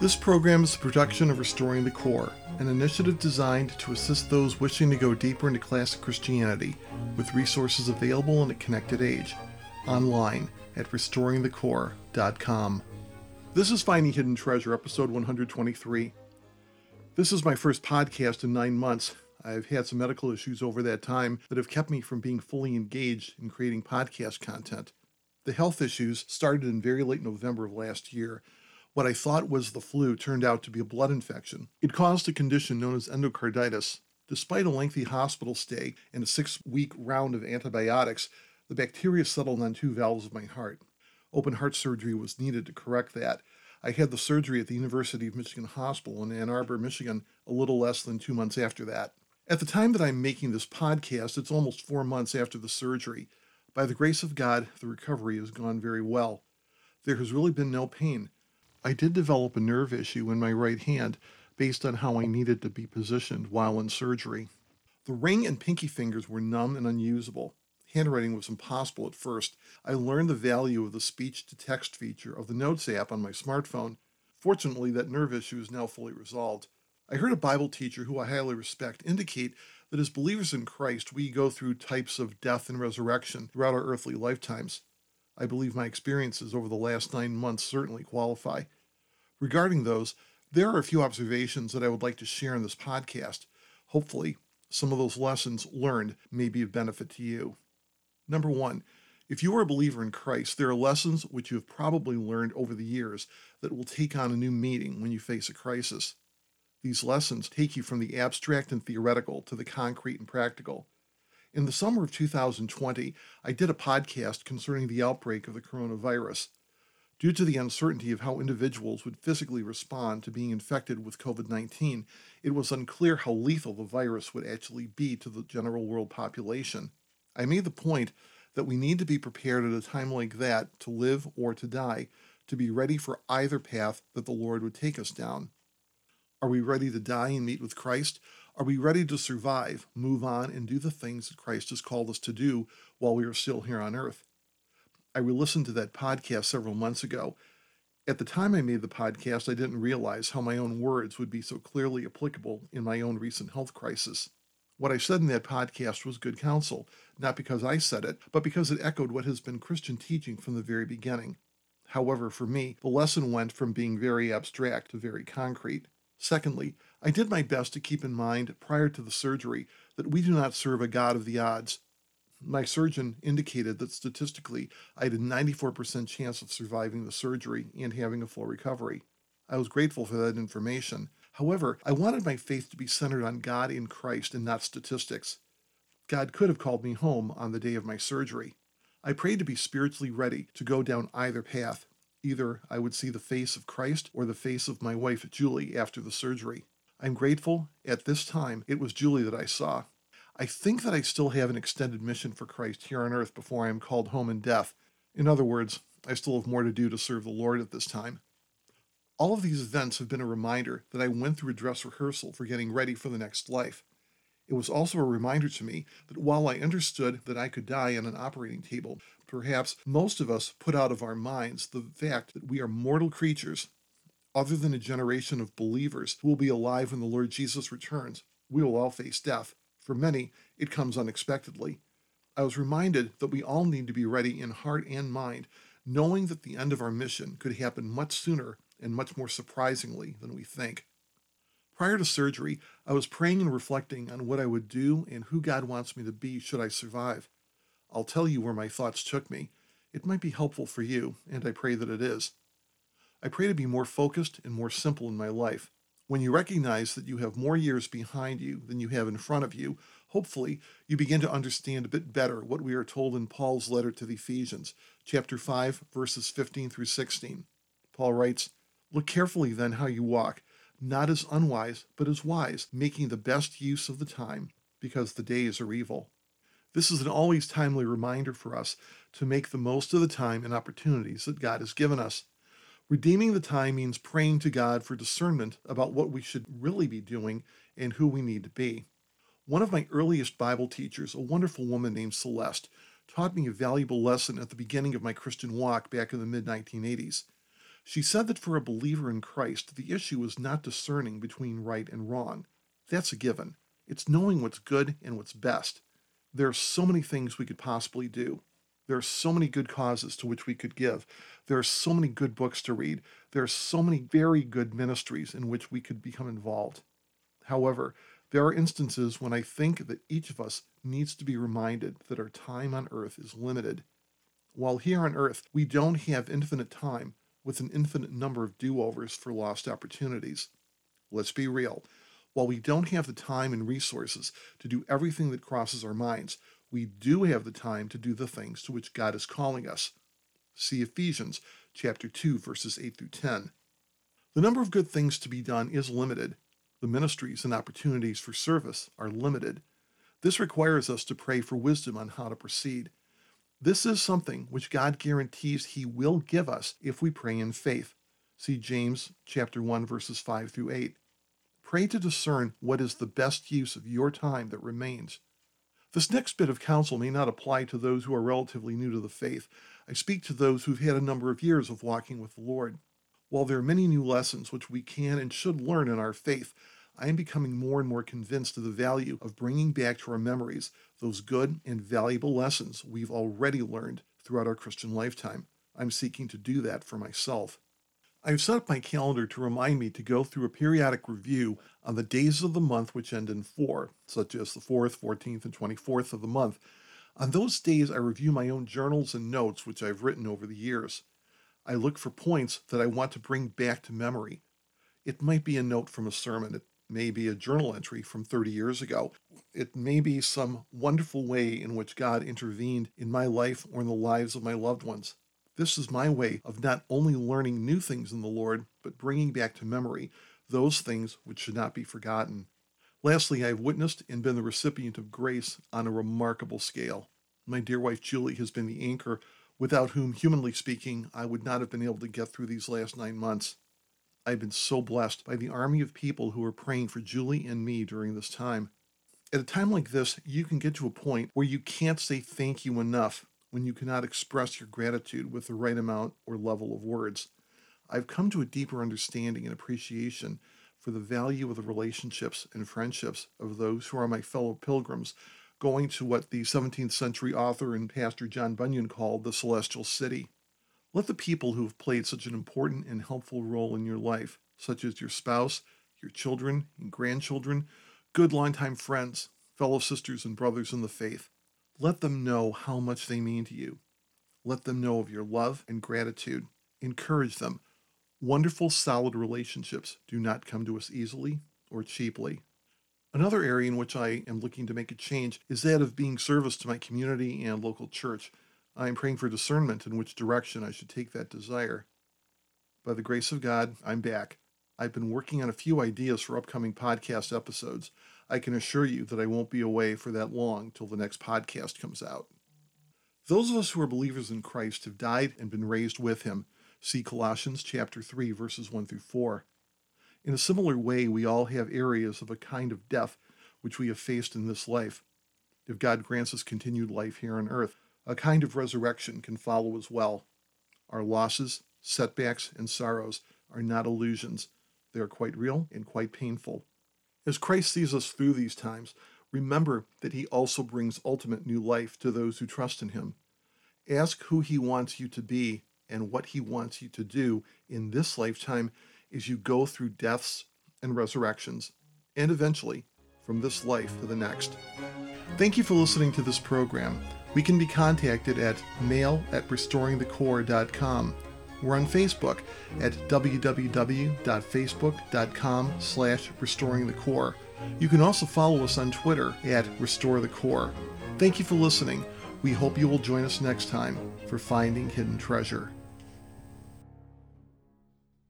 This program is a production of Restoring the Core, an initiative designed to assist those wishing to go deeper into classic Christianity, with resources available in a connected age, online at restoringthecore.com. This is Finding Hidden Treasure, episode 123. This is my first podcast in nine months. I've had some medical issues over that time that have kept me from being fully engaged in creating podcast content. The health issues started in very late November of last year what I thought was the flu turned out to be a blood infection. It caused a condition known as endocarditis. Despite a lengthy hospital stay and a six week round of antibiotics, the bacteria settled on two valves of my heart. Open heart surgery was needed to correct that. I had the surgery at the University of Michigan Hospital in Ann Arbor, Michigan, a little less than two months after that. At the time that I'm making this podcast, it's almost four months after the surgery. By the grace of God, the recovery has gone very well. There has really been no pain. I did develop a nerve issue in my right hand based on how I needed to be positioned while in surgery. The ring and pinky fingers were numb and unusable. Handwriting was impossible at first. I learned the value of the speech to text feature of the Notes app on my smartphone. Fortunately, that nerve issue is now fully resolved. I heard a Bible teacher who I highly respect indicate that as believers in Christ, we go through types of death and resurrection throughout our earthly lifetimes. I believe my experiences over the last nine months certainly qualify. Regarding those, there are a few observations that I would like to share in this podcast. Hopefully, some of those lessons learned may be of benefit to you. Number one, if you are a believer in Christ, there are lessons which you have probably learned over the years that will take on a new meaning when you face a crisis. These lessons take you from the abstract and theoretical to the concrete and practical. In the summer of 2020, I did a podcast concerning the outbreak of the coronavirus. Due to the uncertainty of how individuals would physically respond to being infected with COVID 19, it was unclear how lethal the virus would actually be to the general world population. I made the point that we need to be prepared at a time like that to live or to die, to be ready for either path that the Lord would take us down. Are we ready to die and meet with Christ? Are we ready to survive, move on, and do the things that Christ has called us to do while we are still here on earth? I re listened to that podcast several months ago. At the time I made the podcast, I didn't realize how my own words would be so clearly applicable in my own recent health crisis. What I said in that podcast was good counsel, not because I said it, but because it echoed what has been Christian teaching from the very beginning. However, for me, the lesson went from being very abstract to very concrete. Secondly, I did my best to keep in mind prior to the surgery that we do not serve a God of the odds. My surgeon indicated that statistically I had a 94% chance of surviving the surgery and having a full recovery. I was grateful for that information. However, I wanted my faith to be centered on God in Christ and not statistics. God could have called me home on the day of my surgery. I prayed to be spiritually ready to go down either path. Either I would see the face of Christ or the face of my wife, Julie, after the surgery. I'm grateful at this time it was Julie that I saw. I think that I still have an extended mission for Christ here on earth before I am called home in death. In other words, I still have more to do to serve the Lord at this time. All of these events have been a reminder that I went through a dress rehearsal for getting ready for the next life. It was also a reminder to me that while I understood that I could die on an operating table, perhaps most of us put out of our minds the fact that we are mortal creatures other than a generation of believers who will be alive when the Lord Jesus returns, we will all face death. For many, it comes unexpectedly. I was reminded that we all need to be ready in heart and mind, knowing that the end of our mission could happen much sooner and much more surprisingly than we think. Prior to surgery, I was praying and reflecting on what I would do and who God wants me to be should I survive. I'll tell you where my thoughts took me. It might be helpful for you, and I pray that it is. I pray to be more focused and more simple in my life. When you recognize that you have more years behind you than you have in front of you, hopefully you begin to understand a bit better what we are told in Paul's letter to the Ephesians, chapter 5, verses 15 through 16. Paul writes, Look carefully then how you walk, not as unwise, but as wise, making the best use of the time, because the days are evil. This is an always timely reminder for us to make the most of the time and opportunities that God has given us. Redeeming the time means praying to God for discernment about what we should really be doing and who we need to be. One of my earliest Bible teachers, a wonderful woman named Celeste, taught me a valuable lesson at the beginning of my Christian walk back in the mid 1980s. She said that for a believer in Christ, the issue is not discerning between right and wrong. That's a given. It's knowing what's good and what's best. There are so many things we could possibly do. There are so many good causes to which we could give. There are so many good books to read. There are so many very good ministries in which we could become involved. However, there are instances when I think that each of us needs to be reminded that our time on earth is limited. While here on earth we don't have infinite time with an infinite number of do overs for lost opportunities. Let's be real. While we don't have the time and resources to do everything that crosses our minds, we do have the time to do the things to which God is calling us. See Ephesians chapter 2 verses 8 through 10. The number of good things to be done is limited. The ministries and opportunities for service are limited. This requires us to pray for wisdom on how to proceed. This is something which God guarantees he will give us if we pray in faith. See James chapter 1 verses 5 through 8. Pray to discern what is the best use of your time that remains. This next bit of counsel may not apply to those who are relatively new to the faith. I speak to those who've had a number of years of walking with the Lord. While there are many new lessons which we can and should learn in our faith, I am becoming more and more convinced of the value of bringing back to our memories those good and valuable lessons we've already learned throughout our Christian lifetime. I'm seeking to do that for myself. I've set up my calendar to remind me to go through a periodic review on the days of the month which end in 4, such as the 4th, 14th, and 24th of the month. On those days, I review my own journals and notes which I've written over the years. I look for points that I want to bring back to memory. It might be a note from a sermon, it may be a journal entry from 30 years ago, it may be some wonderful way in which God intervened in my life or in the lives of my loved ones. This is my way of not only learning new things in the Lord, but bringing back to memory those things which should not be forgotten. Lastly, I have witnessed and been the recipient of grace on a remarkable scale. My dear wife Julie has been the anchor without whom, humanly speaking, I would not have been able to get through these last nine months. I've been so blessed by the army of people who are praying for Julie and me during this time. At a time like this, you can get to a point where you can't say thank you enough when you cannot express your gratitude with the right amount or level of words. I've come to a deeper understanding and appreciation for the value of the relationships and friendships of those who are my fellow pilgrims, going to what the 17th century author and pastor John Bunyan called the celestial city. Let the people who have played such an important and helpful role in your life, such as your spouse, your children and grandchildren, good longtime friends, fellow sisters and brothers in the faith, let them know how much they mean to you. Let them know of your love and gratitude. Encourage them. Wonderful, solid relationships do not come to us easily or cheaply. Another area in which I am looking to make a change is that of being service to my community and local church. I am praying for discernment in which direction I should take that desire. By the grace of God, I'm back. I've been working on a few ideas for upcoming podcast episodes. I can assure you that I won't be away for that long till the next podcast comes out. Those of us who are believers in Christ have died and been raised with him. See Colossians chapter 3 verses 1 through 4. In a similar way, we all have areas of a kind of death which we have faced in this life. If God grants us continued life here on earth, a kind of resurrection can follow as well. Our losses, setbacks, and sorrows are not illusions. They are quite real and quite painful. As Christ sees us through these times, remember that he also brings ultimate new life to those who trust in him. Ask who he wants you to be and what he wants you to do in this lifetime as you go through deaths and resurrections, and eventually from this life to the next. Thank you for listening to this program. We can be contacted at mail at restoringthecore.com we're on Facebook at www.facebook.com slash restoring the core. You can also follow us on Twitter at Restore the Core. Thank you for listening. We hope you will join us next time for Finding Hidden Treasure.